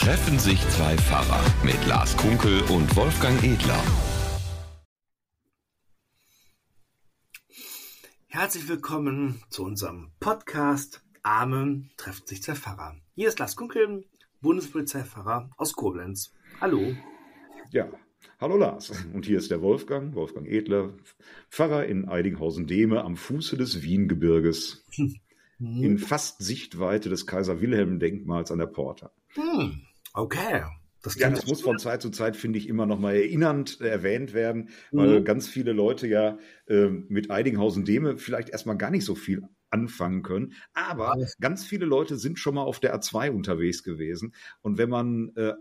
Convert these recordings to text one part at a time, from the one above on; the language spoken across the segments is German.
Treffen sich zwei Pfarrer mit Lars Kunkel und Wolfgang Edler. Herzlich willkommen zu unserem Podcast Arme treffen sich zwei Pfarrer. Hier ist Lars Kunkel, Bundespolizeipfarrer aus Koblenz. Hallo. Ja, hallo Lars. Und hier ist der Wolfgang, Wolfgang Edler, Pfarrer in Eidinghausen-Dehme am Fuße des Wiengebirges. in fast Sichtweite des Kaiser-Wilhelm-Denkmals an der Porta. Hm, okay. Das ja, das muss von Zeit zu Zeit, finde ich, immer noch mal erinnernd erwähnt werden, weil mhm. ganz viele Leute ja äh, mit Eidinghausen-Dehme vielleicht erstmal gar nicht so viel anfangen können. Aber Alles. ganz viele Leute sind schon mal auf der A2 unterwegs gewesen. Und wenn man äh,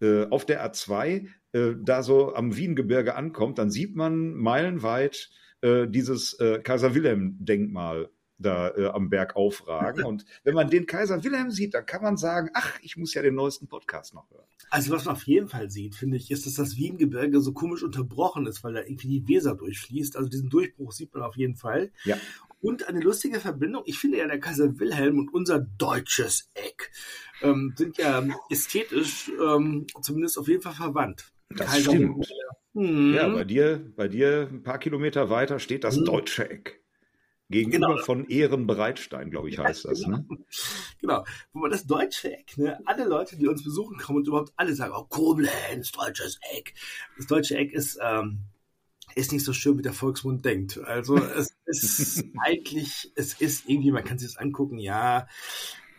äh, auf der A2 äh, da so am Wiengebirge ankommt, dann sieht man meilenweit äh, dieses äh, Kaiser-Wilhelm-Denkmal da äh, am Berg aufragen. Und wenn man den Kaiser Wilhelm sieht, dann kann man sagen, ach, ich muss ja den neuesten Podcast noch hören. Also was man auf jeden Fall sieht, finde ich, ist, dass das Wiengebirge so komisch unterbrochen ist, weil da irgendwie die Weser durchfließt. Also diesen Durchbruch sieht man auf jeden Fall. Ja. Und eine lustige Verbindung, ich finde ja, der Kaiser Wilhelm und unser deutsches Eck ähm, sind ja ästhetisch ähm, zumindest auf jeden Fall verwandt. Das Kaiser stimmt. Hm. Ja, bei dir, bei dir ein paar Kilometer weiter steht das hm. deutsche Eck. Gegenüber genau. von Ehrenbreitstein, glaube ich, heißt ja, das. Genau. Ne? genau. Wo das deutsche Eck, ne? alle Leute, die uns besuchen kommen und überhaupt alle sagen, oh, Koblenz, deutsches Eck. Das deutsche Eck ist, ähm, ist nicht so schön, wie der Volksmund denkt. Also es ist eigentlich, es ist irgendwie, man kann sich das angucken, ja,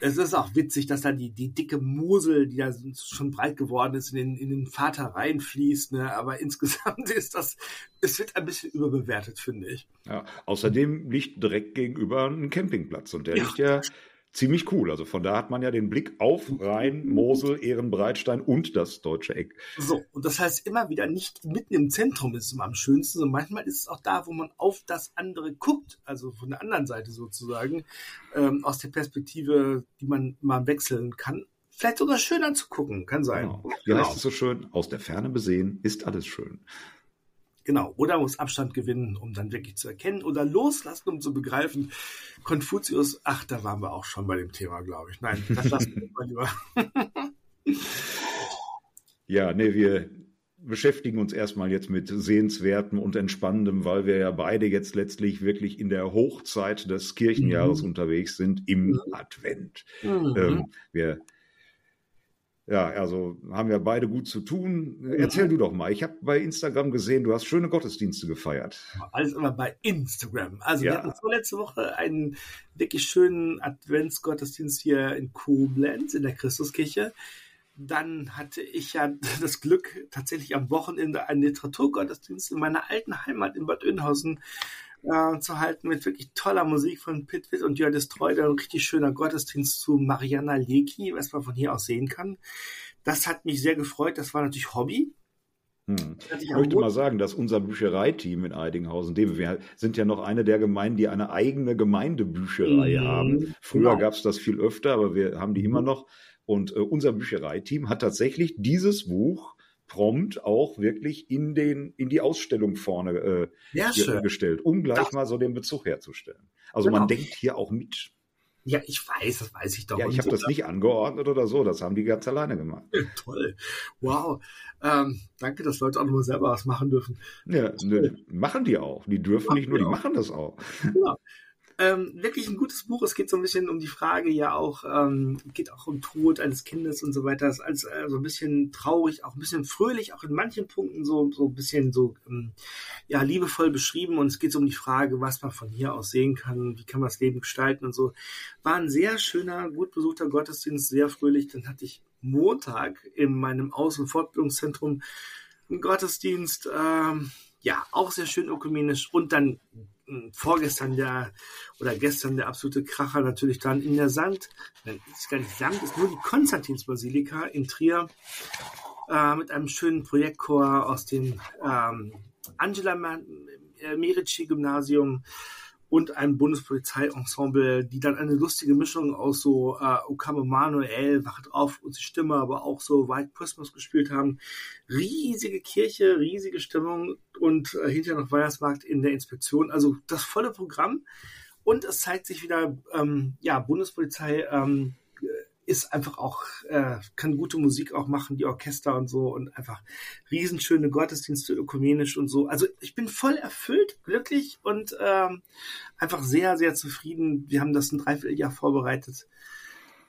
es ist auch witzig, dass da die, die dicke Mosel, die da schon breit geworden ist, in den, in den Vater reinfließt. Ne? Aber insgesamt ist das, es wird ein bisschen überbewertet, finde ich. Ja, außerdem liegt direkt gegenüber ein Campingplatz und der ja. liegt ja ziemlich cool. Also von da hat man ja den Blick auf Rhein, Mosel, Ehrenbreitstein und das deutsche Eck. So, und das heißt immer wieder nicht mitten im Zentrum ist es immer am schönsten, sondern manchmal ist es auch da, wo man auf das andere guckt, also von der anderen Seite sozusagen, ähm, aus der Perspektive, die man mal wechseln kann. Vielleicht sogar schön anzugucken, kann sein. Genau. Wie genau. heißt es so schön? Aus der Ferne besehen ist alles schön. Genau, oder muss Abstand gewinnen, um dann wirklich zu erkennen oder loslassen, um zu begreifen. Konfuzius, ach, da waren wir auch schon bei dem Thema, glaube ich. Nein, das lassen wir mal lieber. ja, nee, wir beschäftigen uns erstmal jetzt mit Sehenswertem und Entspannendem, weil wir ja beide jetzt letztlich wirklich in der Hochzeit des Kirchenjahres mhm. unterwegs sind, im mhm. Advent. Mhm. Ähm, wir ja, also haben wir beide gut zu tun. Erzähl du doch mal. Ich habe bei Instagram gesehen, du hast schöne Gottesdienste gefeiert. Alles immer bei Instagram. Also ja. wir hatten vorletzte Woche einen wirklich schönen Adventsgottesdienst hier in Koblenz in der Christuskirche. Dann hatte ich ja das Glück, tatsächlich am Wochenende einen Literaturgottesdienst in meiner alten Heimat in Bad Oeynhausen äh, zu halten mit wirklich toller Musik von Pitwit und Jördis Treuder. Ein richtig schöner Gottesdienst zu Mariana Leki, was man von hier aus sehen kann. Das hat mich sehr gefreut. Das war natürlich Hobby. Hm. Ich möchte mal sagen, dass unser Büchereiteam in Eidinghausen, wir sind ja noch eine der Gemeinden, die eine eigene Gemeindebücherei mhm. haben. Früher genau. gab es das viel öfter, aber wir haben die immer mhm. noch. Und äh, unser Büchereiteam hat tatsächlich dieses Buch prompt auch wirklich in den in die Ausstellung vorne äh, ja, gestellt, um gleich das mal so den Bezug herzustellen. Also genau. man denkt hier auch mit. Ja, ich weiß, das weiß ich doch. Ja, ich habe das nicht angeordnet oder so, das haben die ganz alleine gemacht. Toll. Wow. Ähm, danke, dass Leute auch nur selber was machen dürfen. Ja, ne, machen die auch. Die dürfen machen nicht nur, die, die machen das auch. Genau. Ähm, wirklich ein gutes Buch. Es geht so ein bisschen um die Frage ja auch, ähm, geht auch um Tod eines Kindes und so weiter. Es ist als äh, so ein bisschen traurig, auch ein bisschen fröhlich, auch in manchen Punkten so so ein bisschen so ähm, ja liebevoll beschrieben. Und es geht so um die Frage, was man von hier aus sehen kann, wie kann man das Leben gestalten und so. War ein sehr schöner, gut besuchter Gottesdienst, sehr fröhlich. Dann hatte ich Montag in meinem Aus- und Fortbildungszentrum einen Gottesdienst. Ähm, ja, auch sehr schön ökumenisch und dann vorgestern der oder gestern der absolute Kracher natürlich dann in der Sand, nein, ist gar nicht Sand, ist nur die Konstantinsbasilika in Trier äh, mit einem schönen Projektchor aus dem ähm, Angela Merici Gymnasium und ein Bundespolizeiensemble, die dann eine lustige Mischung aus so äh, Okame Manuel, Wacht auf, unsere Stimme, aber auch so White Christmas gespielt haben. Riesige Kirche, riesige Stimmung und äh, hinterher noch Weihnachtsmarkt in der Inspektion. Also das volle Programm. Und es zeigt sich wieder, ähm, ja, Bundespolizei ähm, ist einfach auch, äh, kann gute Musik auch machen, die Orchester und so und einfach riesenschöne Gottesdienste, ökumenisch und so. Also ich bin voll erfüllt, glücklich und ähm, einfach sehr, sehr zufrieden. Wir haben das ein Dreivierteljahr vorbereitet.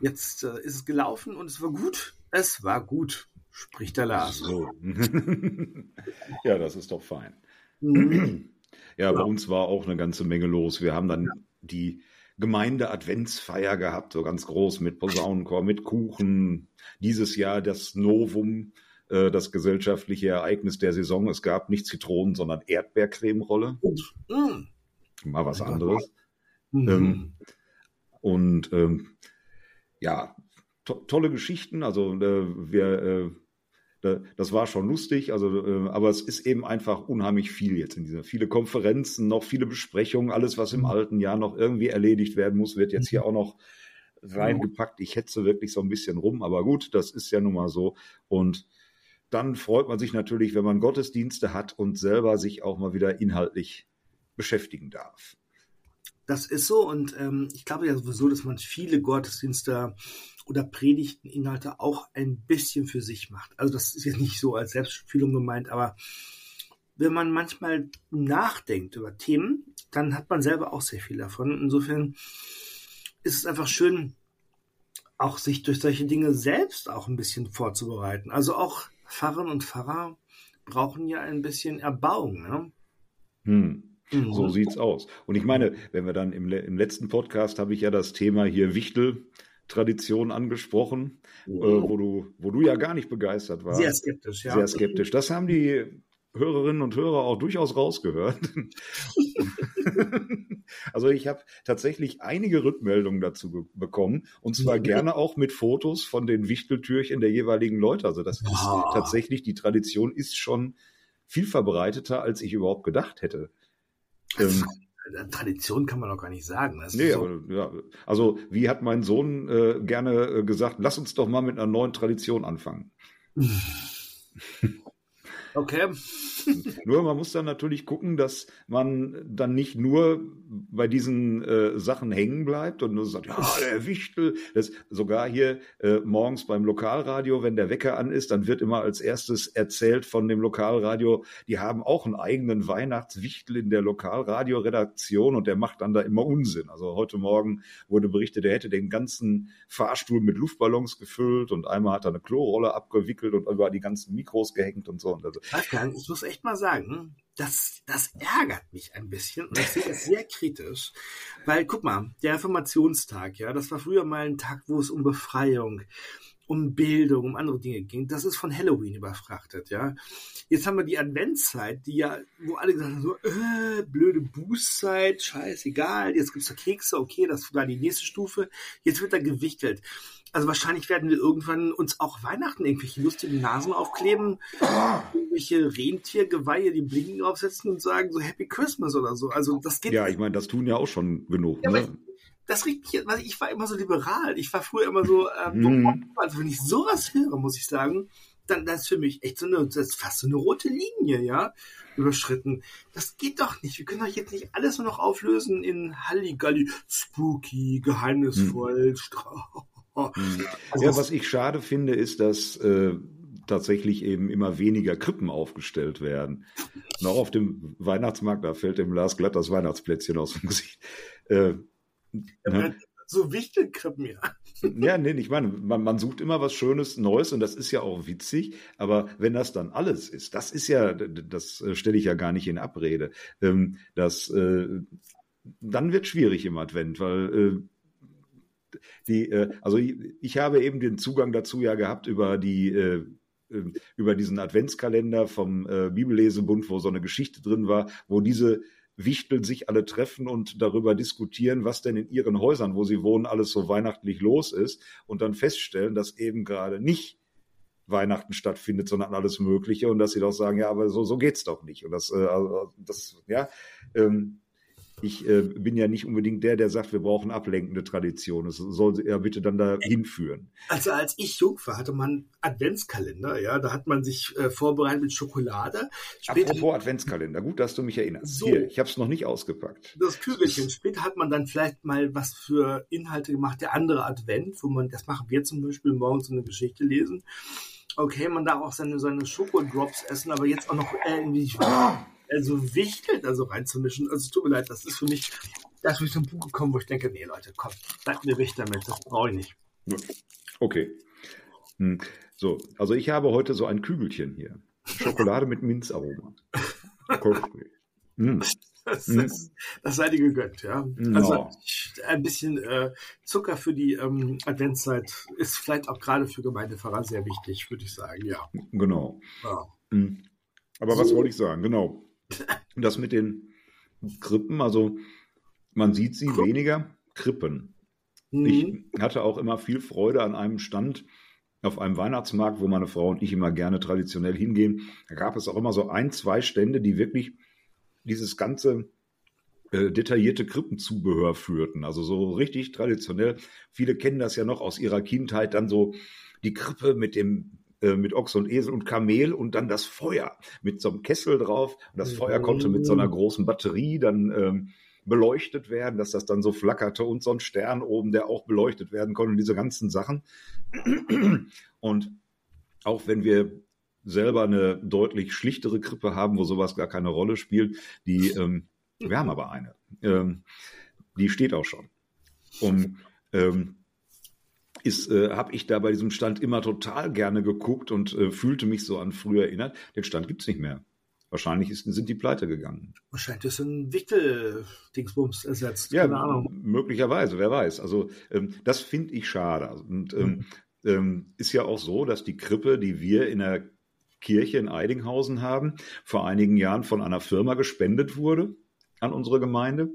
Jetzt äh, ist es gelaufen und es war gut. Es war gut, spricht der Lars. So. ja, das ist doch fein. Mhm. Ja, bei uns war auch eine ganze Menge los. Wir haben dann die Gemeinde-Adventsfeier gehabt, so ganz groß mit Posaunenchor, mit Kuchen. Dieses Jahr das Novum, äh, das gesellschaftliche Ereignis der Saison. Es gab nicht Zitronen, sondern Erdbeercremerolle. Mhm. Mal was anderes. Mhm. Ähm, und ähm, ja, to tolle Geschichten. Also äh, wir äh, das war schon lustig, also, äh, aber es ist eben einfach unheimlich viel jetzt in dieser, viele Konferenzen, noch viele Besprechungen, alles, was im mhm. alten Jahr noch irgendwie erledigt werden muss, wird jetzt hier mhm. auch noch reingepackt. Ich hetze wirklich so ein bisschen rum, aber gut, das ist ja nun mal so. Und dann freut man sich natürlich, wenn man Gottesdienste hat und selber sich auch mal wieder inhaltlich beschäftigen darf. Das ist so und ähm, ich glaube ja sowieso, dass man viele Gottesdienste oder Predigteninhalte auch ein bisschen für sich macht. Also das ist jetzt nicht so als Selbstfühlung gemeint, aber wenn man manchmal nachdenkt über Themen, dann hat man selber auch sehr viel davon. Insofern ist es einfach schön, auch sich durch solche Dinge selbst auch ein bisschen vorzubereiten. Also auch Pfarrerinnen und Pfarrer brauchen ja ein bisschen Erbauung. Ne? Hm. Mhm. So sieht's aus. Und ich meine, wenn wir dann im, im letzten Podcast habe ich ja das Thema hier Wichtel Tradition angesprochen, äh, wo, du, wo du ja gar nicht begeistert warst. Sehr skeptisch, ja. Sehr skeptisch. Das haben die Hörerinnen und Hörer auch durchaus rausgehört. also ich habe tatsächlich einige Rückmeldungen dazu bekommen und zwar mhm. gerne auch mit Fotos von den Wichteltürchen der jeweiligen Leute. Also das ist ah. tatsächlich, die Tradition ist schon viel verbreiteter, als ich überhaupt gedacht hätte. Ähm, Tradition kann man doch gar nicht sagen. Das nee, so aber, ja. Also, wie hat mein Sohn äh, gerne äh, gesagt, lass uns doch mal mit einer neuen Tradition anfangen. Okay. nur man muss dann natürlich gucken, dass man dann nicht nur bei diesen äh, Sachen hängen bleibt und nur sagt, ja, der Wichtel. Das, sogar hier äh, morgens beim Lokalradio, wenn der Wecker an ist, dann wird immer als erstes erzählt von dem Lokalradio, die haben auch einen eigenen Weihnachtswichtel in der Lokalradioredaktion und der macht dann da immer Unsinn. Also heute Morgen wurde berichtet, der hätte den ganzen Fahrstuhl mit Luftballons gefüllt und einmal hat er eine Klorolle abgewickelt und über die ganzen Mikros gehängt und so. Und also, Wolfgang, ich muss echt mal sagen, das, das ärgert mich ein bisschen und ich sehe das sehr kritisch, weil guck mal, der Reformationstag, ja, das war früher mal ein Tag, wo es um Befreiung, um Bildung, um andere Dinge ging. Das ist von Halloween überfrachtet, ja. Jetzt haben wir die Adventszeit, die ja, wo alle gesagt haben, so, äh, blöde Bußzeit, scheißegal, jetzt gibt's da Kekse, okay, das war die nächste Stufe. Jetzt wird da gewichtelt. Also wahrscheinlich werden wir irgendwann uns auch Weihnachten irgendwelche lustigen Nasen aufkleben, irgendwelche Rentiergeweihe, die Blinken aufsetzen und sagen so Happy Christmas oder so. Also das geht. Ja, ich meine, das tun ja auch schon genug. Ja, ne? das regt mich, weil ich war immer so liberal. Ich war früher immer so, ähm, mm. also wenn ich sowas höre, muss ich sagen, dann das ist für mich echt so eine, das ist fast so eine rote Linie, ja, überschritten. Das geht doch nicht. Wir können doch jetzt nicht alles nur noch auflösen in Halligalli, spooky, geheimnisvoll, mm. Mhm. Also ja, was ich schade finde, ist, dass äh, tatsächlich eben immer weniger Krippen aufgestellt werden. Noch auf dem Weihnachtsmarkt, da fällt dem Lars glatt das Weihnachtsplätzchen aus dem Gesicht. Äh, ne? So Wichtelkrippen, ja. Ja, nee, ich meine, man, man, sucht immer was Schönes, Neues und das ist ja auch witzig, aber wenn das dann alles ist, das ist ja, das äh, stelle ich ja gar nicht in Abrede, ähm, das, äh, dann wird schwierig im Advent, weil äh, die, äh, also ich, ich, habe eben den Zugang dazu ja gehabt über die äh, äh, über diesen Adventskalender vom äh, Bibellesebund, wo so eine Geschichte drin war, wo diese Wichtel sich alle treffen und darüber diskutieren, was denn in ihren Häusern, wo sie wohnen, alles so weihnachtlich los ist und dann feststellen, dass eben gerade nicht Weihnachten stattfindet, sondern alles Mögliche und dass sie doch sagen, ja, aber so, so geht's doch nicht. Und das, äh, also, das, ja, ähm, ich äh, bin ja nicht unbedingt der, der sagt, wir brauchen ablenkende Traditionen. Es soll ja bitte dann da hinführen. Also als ich jung war, hatte man Adventskalender, ja, da hat man sich äh, vorbereitet mit Schokolade. Später, Apropos Adventskalender, gut, dass du mich erinnerst. So, Hier, ich habe es noch nicht ausgepackt. Das Kügelchen. Später hat man dann vielleicht mal was für Inhalte gemacht, der andere Advent, wo man, das machen wir zum Beispiel morgens eine Geschichte lesen. Okay, man darf auch seine, seine Schokodrops essen, aber jetzt auch noch äh, irgendwie also Wichteln also reinzumischen. Also es tut mir leid, das ist für mich, da ist für mich so ein Buch gekommen, wo ich denke, nee Leute, komm, bleibt mir weg damit, das brauche ich nicht. Okay. Hm. So, also ich habe heute so ein Kügelchen hier. Schokolade mit Minzaroma. hm. Das, hm. das, das sei dir gegönnt, ja. No. Also ein bisschen äh, Zucker für die ähm, Adventszeit ist vielleicht auch gerade für Gemeindepfarrer sehr wichtig, würde ich sagen, ja. Genau. Ja. Hm. Aber so. was wollte ich sagen? Genau. Das mit den Krippen, also man sieht sie Krippen. weniger. Krippen. Mhm. Ich hatte auch immer viel Freude an einem Stand auf einem Weihnachtsmarkt, wo meine Frau und ich immer gerne traditionell hingehen. Da gab es auch immer so ein, zwei Stände, die wirklich dieses ganze äh, detaillierte Krippenzubehör führten. Also so richtig traditionell. Viele kennen das ja noch aus ihrer Kindheit, dann so die Krippe mit dem äh, mit Ochs und Esel und Kamel und dann das Feuer mit so einem Kessel drauf. Und das Feuer konnte mit so einer großen Batterie dann ähm, beleuchtet werden, dass das dann so flackerte und so ein Stern oben, der auch beleuchtet werden konnte und diese ganzen Sachen. Und auch wenn wir selber eine deutlich schlichtere Krippe haben, wo sowas gar keine Rolle spielt, die, ähm, wir haben aber eine, ähm, die steht auch schon. Und ähm, ist, äh, habe ich da bei diesem Stand immer total gerne geguckt und äh, fühlte mich so an früher erinnert. Den Stand gibt's nicht mehr. Wahrscheinlich ist, sind die pleite gegangen. Wahrscheinlich ist ein Wickel-Dingsbums ersetzt. Ja, Keine Ahnung. möglicherweise, wer weiß. Also ähm, das finde ich schade. Und ähm, mhm. ähm, ist ja auch so, dass die Krippe, die wir in der Kirche in Eidinghausen haben, vor einigen Jahren von einer Firma gespendet wurde an unsere Gemeinde.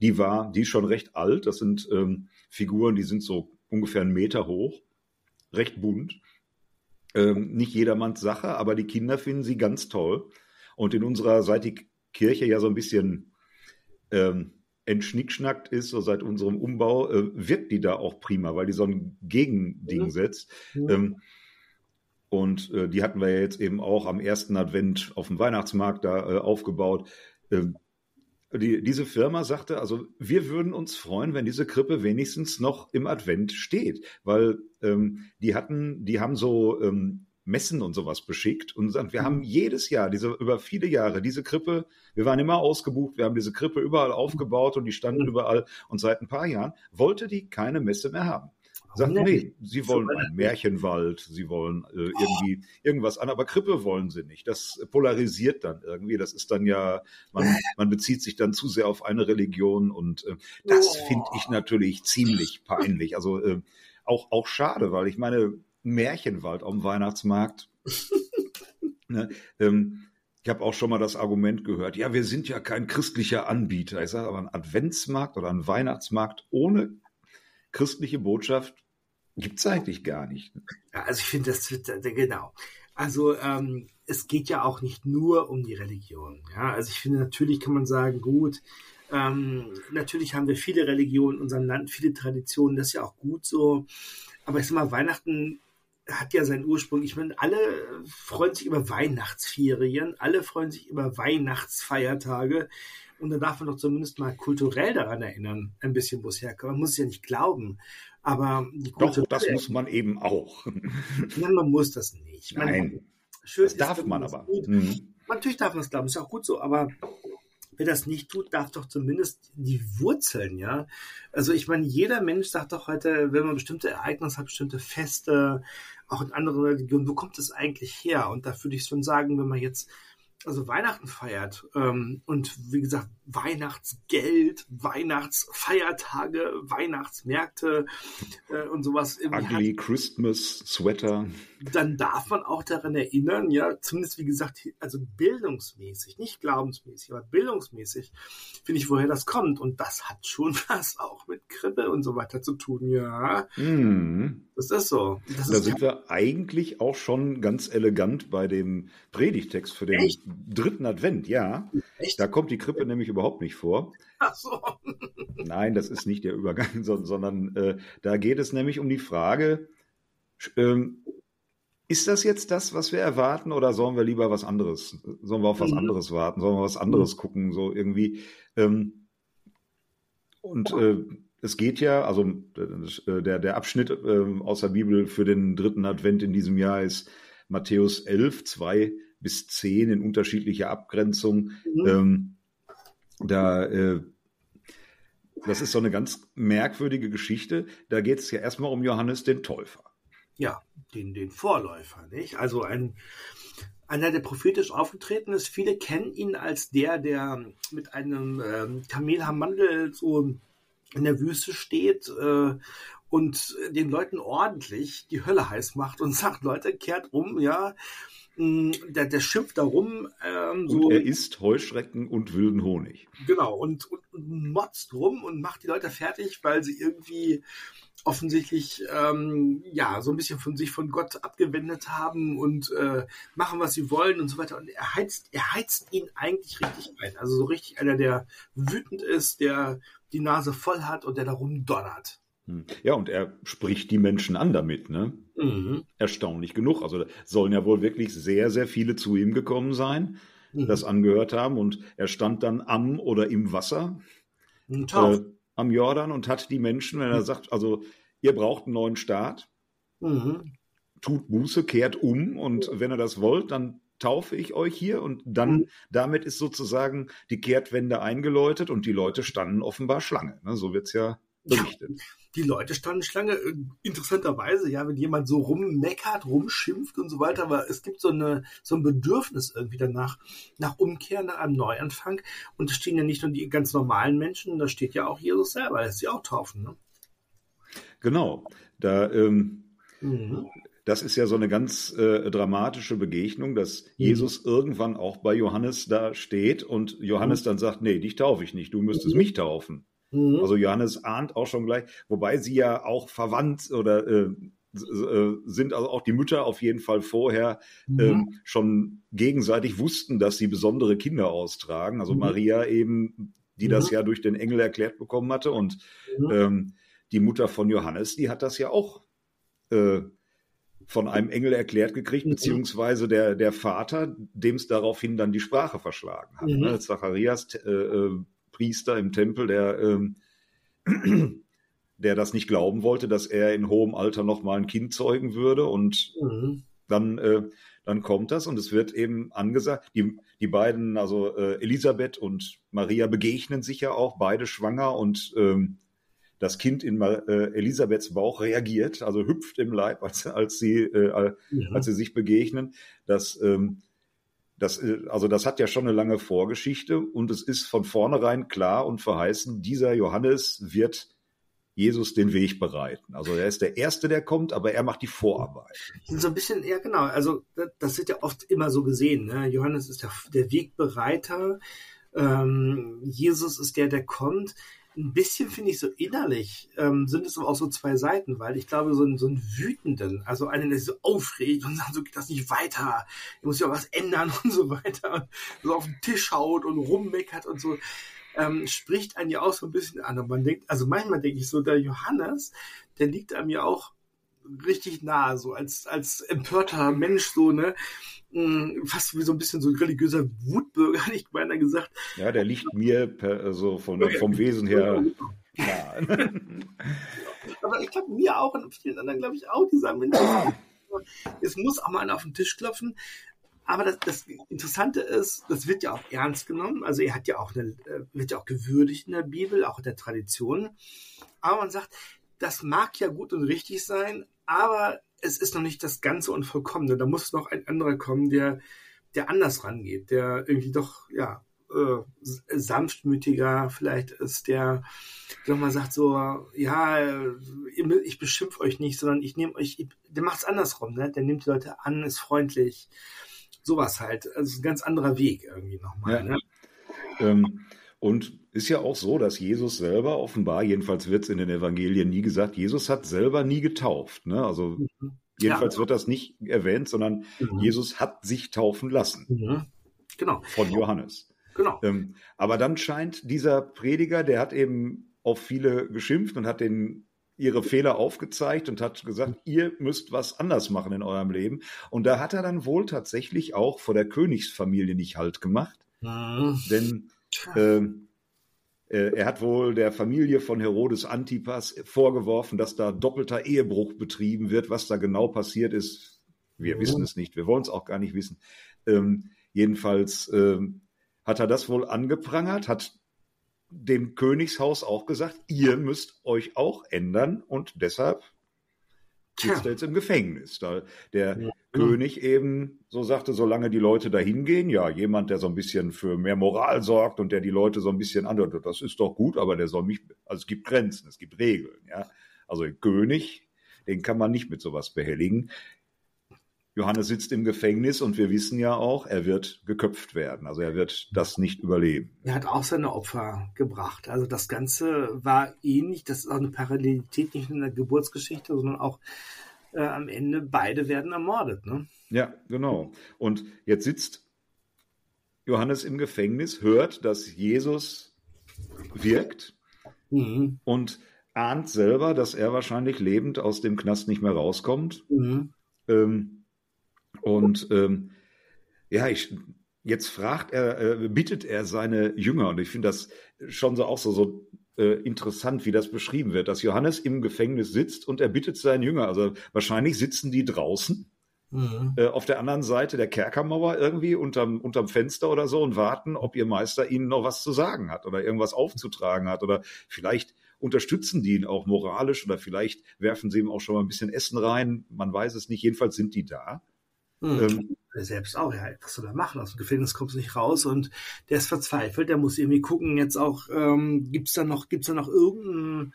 Die war, die ist schon recht alt. Das sind ähm, Figuren, die sind so ungefähr einen Meter hoch, recht bunt. Ähm, nicht jedermanns Sache, aber die Kinder finden sie ganz toll. Und in unserer, seit die Kirche ja so ein bisschen ähm, entschnickschnackt ist, so seit unserem Umbau, äh, wirkt die da auch prima, weil die so ein Gegending mhm. setzt. Mhm. Ähm, und äh, die hatten wir ja jetzt eben auch am ersten Advent auf dem Weihnachtsmarkt da äh, aufgebaut. Ähm, die, diese Firma sagte, also wir würden uns freuen, wenn diese Krippe wenigstens noch im Advent steht, weil ähm, die hatten, die haben so ähm, Messen und sowas beschickt und sagen, wir haben mhm. jedes Jahr, diese über viele Jahre, diese Krippe, wir waren immer ausgebucht, wir haben diese Krippe überall aufgebaut und die standen mhm. überall und seit ein paar Jahren wollte die keine Messe mehr haben. Sagt, nee, sie wollen einen Märchenwald, sie wollen äh, irgendwie irgendwas an, aber Krippe wollen sie nicht. Das polarisiert dann irgendwie. Das ist dann ja, man, man bezieht sich dann zu sehr auf eine Religion und äh, das finde ich natürlich ziemlich peinlich. Also äh, auch, auch schade, weil ich meine, Märchenwald am Weihnachtsmarkt. ne, ähm, ich habe auch schon mal das Argument gehört, ja, wir sind ja kein christlicher Anbieter. Ich sage aber, ein Adventsmarkt oder ein Weihnachtsmarkt ohne christliche Botschaft gibt es eigentlich gar nicht. Ja, also ich finde das genau. Also ähm, es geht ja auch nicht nur um die Religion. Ja, also ich finde natürlich kann man sagen, gut, ähm, natürlich haben wir viele Religionen in unserem Land, viele Traditionen, das ist ja auch gut so. Aber ich sag mal, Weihnachten hat ja seinen Ursprung. Ich meine, alle freuen sich über Weihnachtsferien, alle freuen sich über Weihnachtsfeiertage. Und da darf man doch zumindest mal kulturell daran erinnern, ein bisschen, wo es herkommt. Man muss es ja nicht glauben. Aber die Doch, das muss man eben auch. Nein, man muss das nicht. Man, Nein, schön das darf man aber. Mhm. Natürlich darf man es glauben, ist ja auch gut so, aber wer das nicht tut, darf doch zumindest die Wurzeln, ja. Also ich meine, jeder Mensch sagt doch heute, wenn man bestimmte Ereignisse hat, bestimmte Feste, auch in anderen Religionen, wo kommt das eigentlich her? Und da würde ich schon sagen, wenn man jetzt also Weihnachten feiert ähm, und wie gesagt Weihnachtsgeld, Weihnachtsfeiertage, Weihnachtsmärkte äh, und sowas. Ugly hat, Christmas Sweater. Dann darf man auch daran erinnern, ja, zumindest wie gesagt, also bildungsmäßig, nicht glaubensmäßig, aber bildungsmäßig finde ich, woher das kommt. Und das hat schon was auch mit Krippe und so weiter zu tun, ja. Mm. Das ist so. Das da ist sind wir eigentlich auch schon ganz elegant bei dem Predigtext für den Echt? Dritten Advent, ja. Echt? Da kommt die Krippe nämlich überhaupt nicht vor. Ach so. Nein, das ist nicht der Übergang, sondern äh, da geht es nämlich um die Frage, ähm, ist das jetzt das, was wir erwarten, oder sollen wir lieber was anderes? Sollen wir auf was mhm. anderes warten? Sollen wir was anderes mhm. gucken? So irgendwie. Ähm, und äh, es geht ja, also äh, der, der Abschnitt äh, aus der Bibel für den dritten Advent in diesem Jahr ist Matthäus 11, 2 bis 10 in unterschiedlicher Abgrenzung. Mhm. Ähm, da, äh, das ist so eine ganz merkwürdige Geschichte. Da geht es ja erstmal um Johannes den Täufer. Ja, den, den Vorläufer, nicht? Also ein, einer, der prophetisch aufgetreten ist. Viele kennen ihn als der, der mit einem ähm, Kamel am Mandel so in der Wüste steht äh, und den Leuten ordentlich die Hölle heiß macht und sagt, Leute, kehrt um, ja. Der, der schimpft darum. Ähm, so, und er isst Heuschrecken und wilden Honig. Genau, und, und, und motzt rum und macht die Leute fertig, weil sie irgendwie offensichtlich ähm, ja so ein bisschen von sich von Gott abgewendet haben und äh, machen, was sie wollen und so weiter. Und er heizt, er heizt ihn eigentlich richtig ein. Also so richtig einer, der wütend ist, der die Nase voll hat und der darum donnert. Hm. Ja, und er spricht die Menschen an damit, ne? Mhm. Erstaunlich genug. Also sollen ja wohl wirklich sehr, sehr viele zu ihm gekommen sein, mhm. das angehört haben. Und er stand dann am oder im Wasser äh, am Jordan und hat die Menschen, wenn er mhm. sagt, also ihr braucht einen neuen Staat, mhm. tut Buße, kehrt um und wenn ihr das wollt, dann taufe ich euch hier und dann mhm. damit ist sozusagen die Kehrtwende eingeläutet und die Leute standen offenbar Schlange. Ne? So es ja berichtet. Ja, die Leute standen Schlange. Äh, interessanterweise, ja, wenn jemand so rummeckert, rumschimpft und so weiter, aber es gibt so, eine, so ein Bedürfnis irgendwie danach, nach Umkehr, nach einem Neuanfang. Und es stehen ja nicht nur die ganz normalen Menschen, da steht ja auch Jesus selber, lässt sie auch taufen. Ne? Genau. Da ähm, mhm. Das ist ja so eine ganz äh, dramatische Begegnung, dass mhm. Jesus irgendwann auch bei Johannes da steht und Johannes mhm. dann sagt, nee, dich taufe ich nicht, du müsstest mhm. mich taufen. Mhm. Also Johannes ahnt auch schon gleich, wobei sie ja auch verwandt oder äh, äh sind also auch die Mütter auf jeden Fall vorher mhm. ähm, schon gegenseitig wussten, dass sie besondere Kinder austragen. Also mhm. Maria eben, die mhm. das ja durch den Engel erklärt bekommen hatte und mhm. ähm, die Mutter von Johannes, die hat das ja auch äh, von einem Engel erklärt gekriegt, mhm. beziehungsweise der, der Vater, dem es daraufhin dann die Sprache verschlagen hat. Mhm. Ne? Zacharias, äh, äh, Priester im Tempel, der, ähm, der das nicht glauben wollte, dass er in hohem Alter noch mal ein Kind zeugen würde und mhm. dann, äh, dann kommt das und es wird eben angesagt, die, die beiden, also äh, Elisabeth und Maria begegnen sich ja auch, beide schwanger und ähm, das Kind in äh, Elisabeths Bauch reagiert, also hüpft im Leib, als, als, sie, äh, ja. als sie sich begegnen. Das, ähm, das, äh, also das hat ja schon eine lange Vorgeschichte und es ist von vornherein klar und verheißen, dieser Johannes wird Jesus den Weg bereiten. Also er ist der Erste, der kommt, aber er macht die Vorarbeit. So ein bisschen, ja genau, also das wird ja oft immer so gesehen. Ne? Johannes ist der, der Wegbereiter, ähm, Jesus ist der, der kommt ein bisschen finde ich so innerlich ähm, sind es aber auch so zwei Seiten, weil ich glaube, so ein, so ein wütenden, also einen, der sich so aufregt und sagt, so geht das nicht weiter, ich muss ja was ändern und so weiter und so auf den Tisch haut und rummeckert und so, ähm, spricht einen ja auch so ein bisschen an. Und man denkt, also manchmal denke ich so, der Johannes, der liegt einem ja auch richtig nahe, so als, als empörter Mensch, so, ne? Fast wie so ein bisschen so ein religiöser Wutbürger, ich beinahe gesagt. Ja, der liegt mir per, also von, vom Wesen her Ja. Aber ich glaube, mir auch und vielen anderen, glaube ich, auch, die sagen, Mensch, es muss auch mal einer auf den Tisch klopfen. Aber das, das, Interessante ist, das wird ja auch ernst genommen. Also er hat ja auch eine, äh, wird ja auch gewürdigt in der Bibel, auch in der Tradition. Aber man sagt, das mag ja gut und richtig sein, aber es ist noch nicht das Ganze und Vollkommene. Da muss noch ein anderer kommen, der, der anders rangeht, der irgendwie doch, ja, äh, sanftmütiger vielleicht ist, der nochmal sagt so, ja, ich beschimpfe euch nicht, sondern ich nehme euch, der macht es andersrum, ne? Der nimmt die Leute an, ist freundlich. Sowas halt. Also ein ganz anderer Weg irgendwie nochmal. Ja. Ne? Ähm, und ist ja auch so, dass Jesus selber offenbar, jedenfalls wird es in den Evangelien nie gesagt, Jesus hat selber nie getauft. Ne? Also mhm. jedenfalls ja. wird das nicht erwähnt, sondern mhm. Jesus hat sich taufen lassen. Mhm. genau. Von Johannes. Genau. Ähm, aber dann scheint dieser Prediger, der hat eben auf viele geschimpft und hat den ihre Fehler aufgezeigt und hat gesagt, ihr müsst was anders machen in eurem Leben. Und da hat er dann wohl tatsächlich auch vor der Königsfamilie nicht Halt gemacht. Mhm. Denn äh, äh, er hat wohl der Familie von Herodes Antipas vorgeworfen, dass da doppelter Ehebruch betrieben wird. Was da genau passiert ist, wir mhm. wissen es nicht. Wir wollen es auch gar nicht wissen. Ähm, jedenfalls ähm, hat er das wohl angeprangert, hat dem Königshaus auch gesagt, ihr müsst euch auch ändern und deshalb sitzt er jetzt im Gefängnis. Da der ja. König eben so sagte, solange die Leute dahin gehen, ja, jemand, der so ein bisschen für mehr Moral sorgt und der die Leute so ein bisschen andeutet, das ist doch gut, aber der soll mich, also es gibt Grenzen, es gibt Regeln, ja. Also König, den kann man nicht mit sowas behelligen. Johannes sitzt im Gefängnis und wir wissen ja auch, er wird geköpft werden. Also er wird das nicht überleben. Er hat auch seine Opfer gebracht. Also das Ganze war ähnlich. Das ist auch eine Parallelität nicht nur in der Geburtsgeschichte, sondern auch äh, am Ende beide werden ermordet. Ne? Ja, genau. Und jetzt sitzt Johannes im Gefängnis, hört, dass Jesus wirkt mhm. und ahnt selber, dass er wahrscheinlich lebend aus dem Knast nicht mehr rauskommt. Mhm. Ähm, und ähm, ja, ich, jetzt fragt er, äh, bittet er seine Jünger, und ich finde das schon so auch so, so äh, interessant, wie das beschrieben wird, dass Johannes im Gefängnis sitzt und er bittet seinen Jünger. Also wahrscheinlich sitzen die draußen. Mhm. Äh, auf der anderen Seite der Kerkermauer irgendwie unterm, unterm Fenster oder so und warten, ob ihr Meister ihnen noch was zu sagen hat oder irgendwas aufzutragen hat oder vielleicht unterstützen die ihn auch moralisch oder vielleicht werfen sie ihm auch schon mal ein bisschen Essen rein. Man weiß es nicht. Jedenfalls sind die da. Mhm. Ähm, selbst auch, ja, was soll er machen? Aus dem Gefängnis kommst du nicht raus und der ist verzweifelt, der muss irgendwie gucken, jetzt auch, ähm, gibt's da noch, gibt's da noch irgendeinen,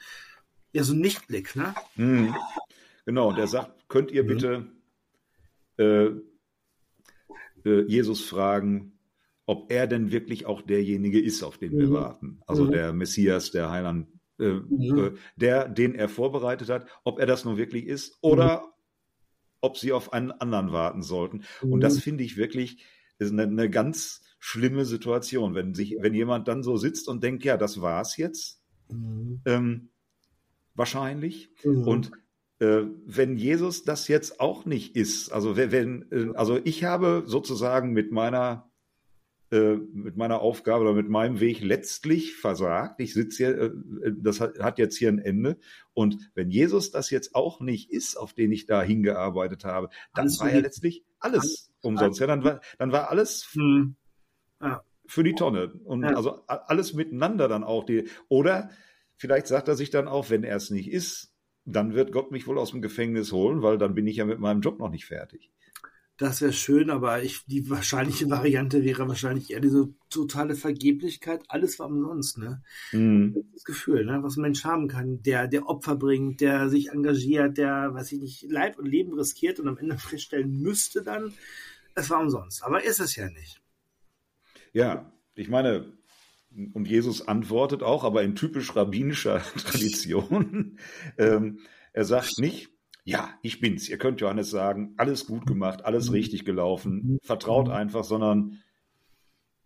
ja, so einen Nichtblick, ne? Mhm. Genau, der sagt, könnt ihr mhm. bitte äh, äh, Jesus fragen, ob er denn wirklich auch derjenige ist, auf den wir mhm. warten. Also mhm. der Messias, der Heiland, äh. Äh, der, den er vorbereitet hat, ob er das nun wirklich ist oder ob sie auf einen anderen warten sollten. Mhm. Und das mhm. finde ich wirklich ist eine, eine, ganz schlimme Situation, wenn sich, wenn jemand dann so sitzt und denkt, ja, das war's jetzt, mhm. ähm, wahrscheinlich. Mhm. Und äh, wenn Jesus das jetzt auch nicht ist, also wenn, äh, also ich habe sozusagen mit meiner mit meiner Aufgabe oder mit meinem Weg letztlich versagt. Ich sitze hier, äh, das hat, jetzt hier ein Ende. Und wenn Jesus das jetzt auch nicht ist, auf den ich da hingearbeitet habe, dann war ja letztlich alles, umsonst. Ja, dann war, dann war alles hm. ja. für die Tonne. Und also alles miteinander dann auch. Die, oder vielleicht sagt er sich dann auch, wenn er es nicht ist, dann wird Gott mich wohl aus dem Gefängnis holen, weil dann bin ich ja mit meinem Job noch nicht fertig. Das wäre schön, aber ich, die wahrscheinliche Variante wäre wahrscheinlich eher diese totale Vergeblichkeit. Alles war umsonst, ne? Mhm. Das Gefühl, ne? was ein Mensch haben kann, der, der Opfer bringt, der sich engagiert, der, weiß ich nicht, Leib und Leben riskiert und am Ende feststellen müsste dann, es war umsonst. Aber ist es ja nicht. Ja, ich meine, und Jesus antwortet auch, aber in typisch rabbinischer Tradition. ähm, er sagt nicht, ja, ich bin's. Ihr könnt Johannes sagen, alles gut gemacht, alles mhm. richtig gelaufen, mhm. vertraut einfach, sondern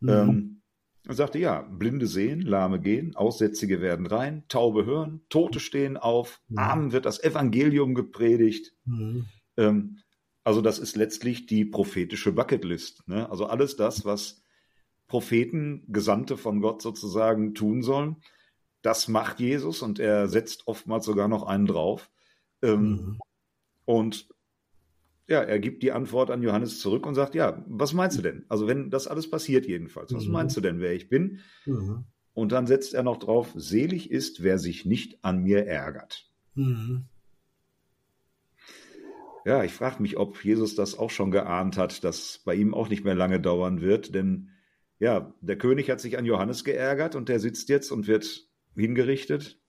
mhm. ähm, er sagte, ja, Blinde sehen, Lahme gehen, Aussätzige werden rein, Taube hören, Tote stehen auf, Armen wird das Evangelium gepredigt. Ähm, also das ist letztlich die prophetische Bucketlist. Ne? Also alles das, was Propheten, Gesandte von Gott sozusagen tun sollen, das macht Jesus und er setzt oftmals sogar noch einen drauf. Ähm, mhm. Und ja, er gibt die Antwort an Johannes zurück und sagt, ja, was meinst du denn? Also wenn das alles passiert jedenfalls, was mhm. meinst du denn, wer ich bin? Mhm. Und dann setzt er noch drauf, selig ist, wer sich nicht an mir ärgert. Mhm. Ja, ich frage mich, ob Jesus das auch schon geahnt hat, dass bei ihm auch nicht mehr lange dauern wird, denn ja, der König hat sich an Johannes geärgert und der sitzt jetzt und wird hingerichtet.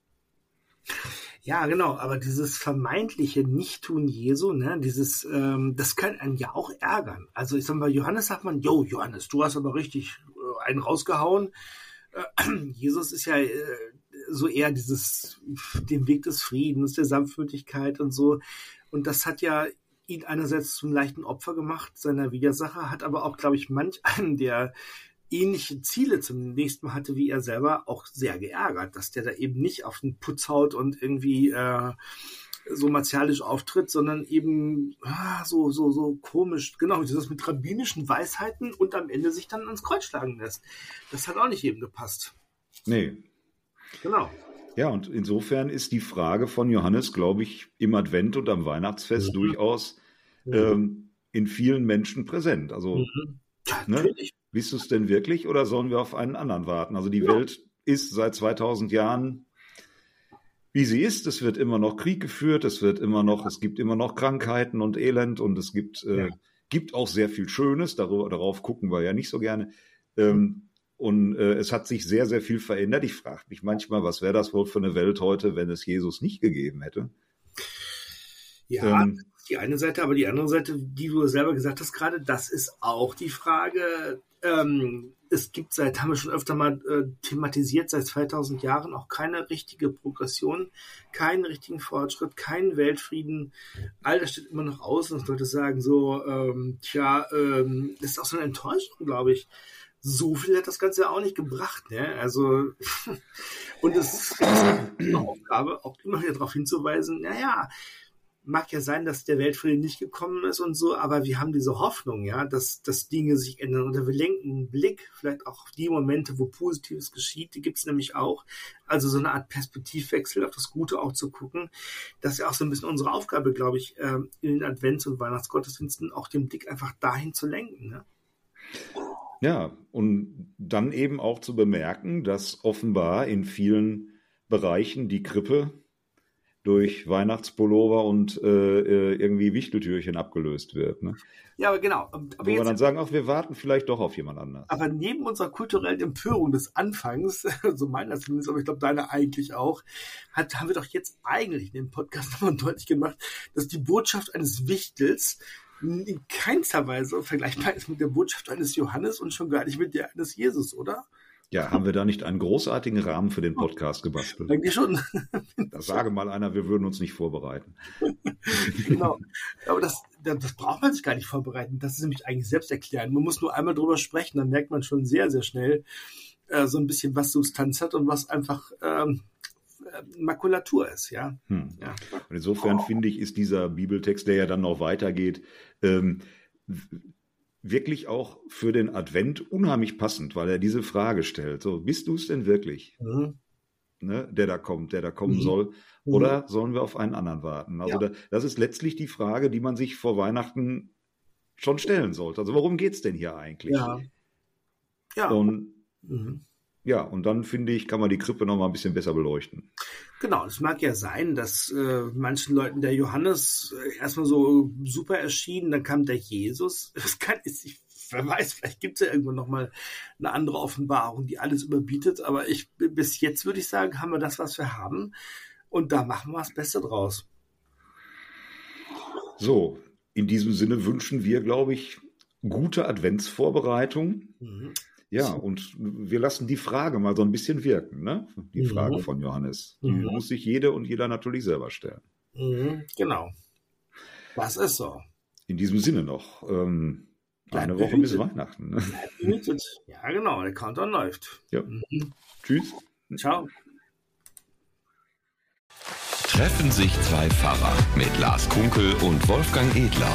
Ja, genau, aber dieses vermeintliche Nichttun Jesu, ne, dieses, ähm, das kann einen ja auch ärgern. Also ich sag mal, Johannes sagt man, yo, Johannes, du hast aber richtig äh, einen rausgehauen. Äh, Jesus ist ja äh, so eher dieses, den Weg des Friedens, der Sanftmütigkeit und so. Und das hat ja ihn einerseits zum leichten Opfer gemacht, seiner Widersacher, hat aber auch, glaube ich, manch einen, der ähnliche Ziele zunächst mal hatte wie er selber, auch sehr geärgert, dass der da eben nicht auf den Putz haut und irgendwie äh, so martialisch auftritt, sondern eben ah, so, so, so komisch, genau, das mit rabbinischen Weisheiten und am Ende sich dann ans Kreuz schlagen lässt. Das hat auch nicht jedem gepasst. Nee. Genau. Ja, und insofern ist die Frage von Johannes, glaube ich, im Advent und am Weihnachtsfest mhm. durchaus mhm. Ähm, in vielen Menschen präsent. Also, mhm. ne, bist du es denn wirklich oder sollen wir auf einen anderen warten? Also, die ja. Welt ist seit 2000 Jahren wie sie ist. Es wird immer noch Krieg geführt, es wird immer noch, es gibt immer noch Krankheiten und Elend und es gibt, äh, ja. gibt auch sehr viel Schönes. Darüber, darauf gucken wir ja nicht so gerne. Ähm, und äh, es hat sich sehr, sehr viel verändert. Ich frage mich manchmal, was wäre das wohl für eine Welt heute, wenn es Jesus nicht gegeben hätte? Ja, ähm, die eine Seite, aber die andere Seite, die du selber gesagt hast gerade, das ist auch die Frage. Ähm, es gibt seit, haben wir schon öfter mal äh, thematisiert, seit 2000 Jahren auch keine richtige Progression, keinen richtigen Fortschritt, keinen Weltfrieden. All das steht immer noch aus und Leute sagen so, ähm, tja, ähm, das ist auch so eine Enttäuschung, glaube ich. So viel hat das Ganze auch nicht gebracht, ne? Also, und es ist eine Aufgabe, auch immer wieder darauf hinzuweisen, naja, mag ja sein, dass der Weltfrieden nicht gekommen ist und so, aber wir haben diese Hoffnung, ja, dass, dass Dinge sich ändern. Oder wir lenken einen Blick vielleicht auch die Momente, wo Positives geschieht, die gibt es nämlich auch. Also so eine Art Perspektivwechsel auf das Gute auch zu gucken. Das ist ja auch so ein bisschen unsere Aufgabe, glaube ich, ähm, in den Advents- und Weihnachtsgottesdiensten auch den Blick einfach dahin zu lenken. Ne? Ja, und dann eben auch zu bemerken, dass offenbar in vielen Bereichen die Krippe durch Weihnachtspullover und äh, äh, irgendwie Wichteltürchen abgelöst wird. Ne? Ja, aber genau. Aber Wo wir dann sagen, auch wir warten vielleicht doch auf jemand anderen. Aber neben unserer kulturellen Empörung des Anfangs, so meiner zumindest, aber ich glaube deine eigentlich auch, hat, haben wir doch jetzt eigentlich in dem Podcast nochmal deutlich gemacht, dass die Botschaft eines Wichtels in keinster Weise vergleichbar ist mit der Botschaft eines Johannes und schon gar nicht mit der eines Jesus, oder? Ja, haben wir da nicht einen großartigen Rahmen für den Podcast gebastelt? Denke schon. Da sage mal einer, wir würden uns nicht vorbereiten. genau. Aber das, das braucht man sich gar nicht vorbereiten. Das ist nämlich eigentlich selbst erklären. Man muss nur einmal drüber sprechen, dann merkt man schon sehr, sehr schnell äh, so ein bisschen, was Substanz hat und was einfach ähm, äh, Makulatur ist, ja. Hm. ja. Und insofern oh. finde ich, ist dieser Bibeltext, der ja dann noch weitergeht, ähm, wirklich auch für den Advent unheimlich passend, weil er diese Frage stellt. So, bist du es denn wirklich? Mhm. Ne, der da kommt, der da kommen mhm. soll? Mhm. Oder sollen wir auf einen anderen warten? Also ja. da, das ist letztlich die Frage, die man sich vor Weihnachten schon stellen sollte. Also worum geht es denn hier eigentlich? Ja. ja. Und mhm. Ja, und dann finde ich, kann man die Krippe noch mal ein bisschen besser beleuchten. Genau, es mag ja sein, dass äh, manchen Leuten der Johannes äh, erstmal so super erschien, dann kam der Jesus. Das kann ich, wer weiß, vielleicht gibt es ja irgendwann noch mal eine andere Offenbarung, die alles überbietet. Aber ich bis jetzt würde ich sagen, haben wir das, was wir haben, und da machen wir das Beste draus. So, in diesem Sinne wünschen wir, glaube ich, gute Adventsvorbereitung. Mhm. Ja, und wir lassen die Frage mal so ein bisschen wirken, ne? Die mhm. Frage von Johannes. Die mhm. muss sich jede und jeder natürlich selber stellen. Mhm, genau. Was ist so? In diesem Sinne noch. Ähm, eine Woche bis Weihnachten. Ne? Ja, genau, der Countdown läuft. Ja. Mhm. Tschüss. Ciao. Treffen sich zwei Pfarrer mit Lars Kunkel und Wolfgang Edler.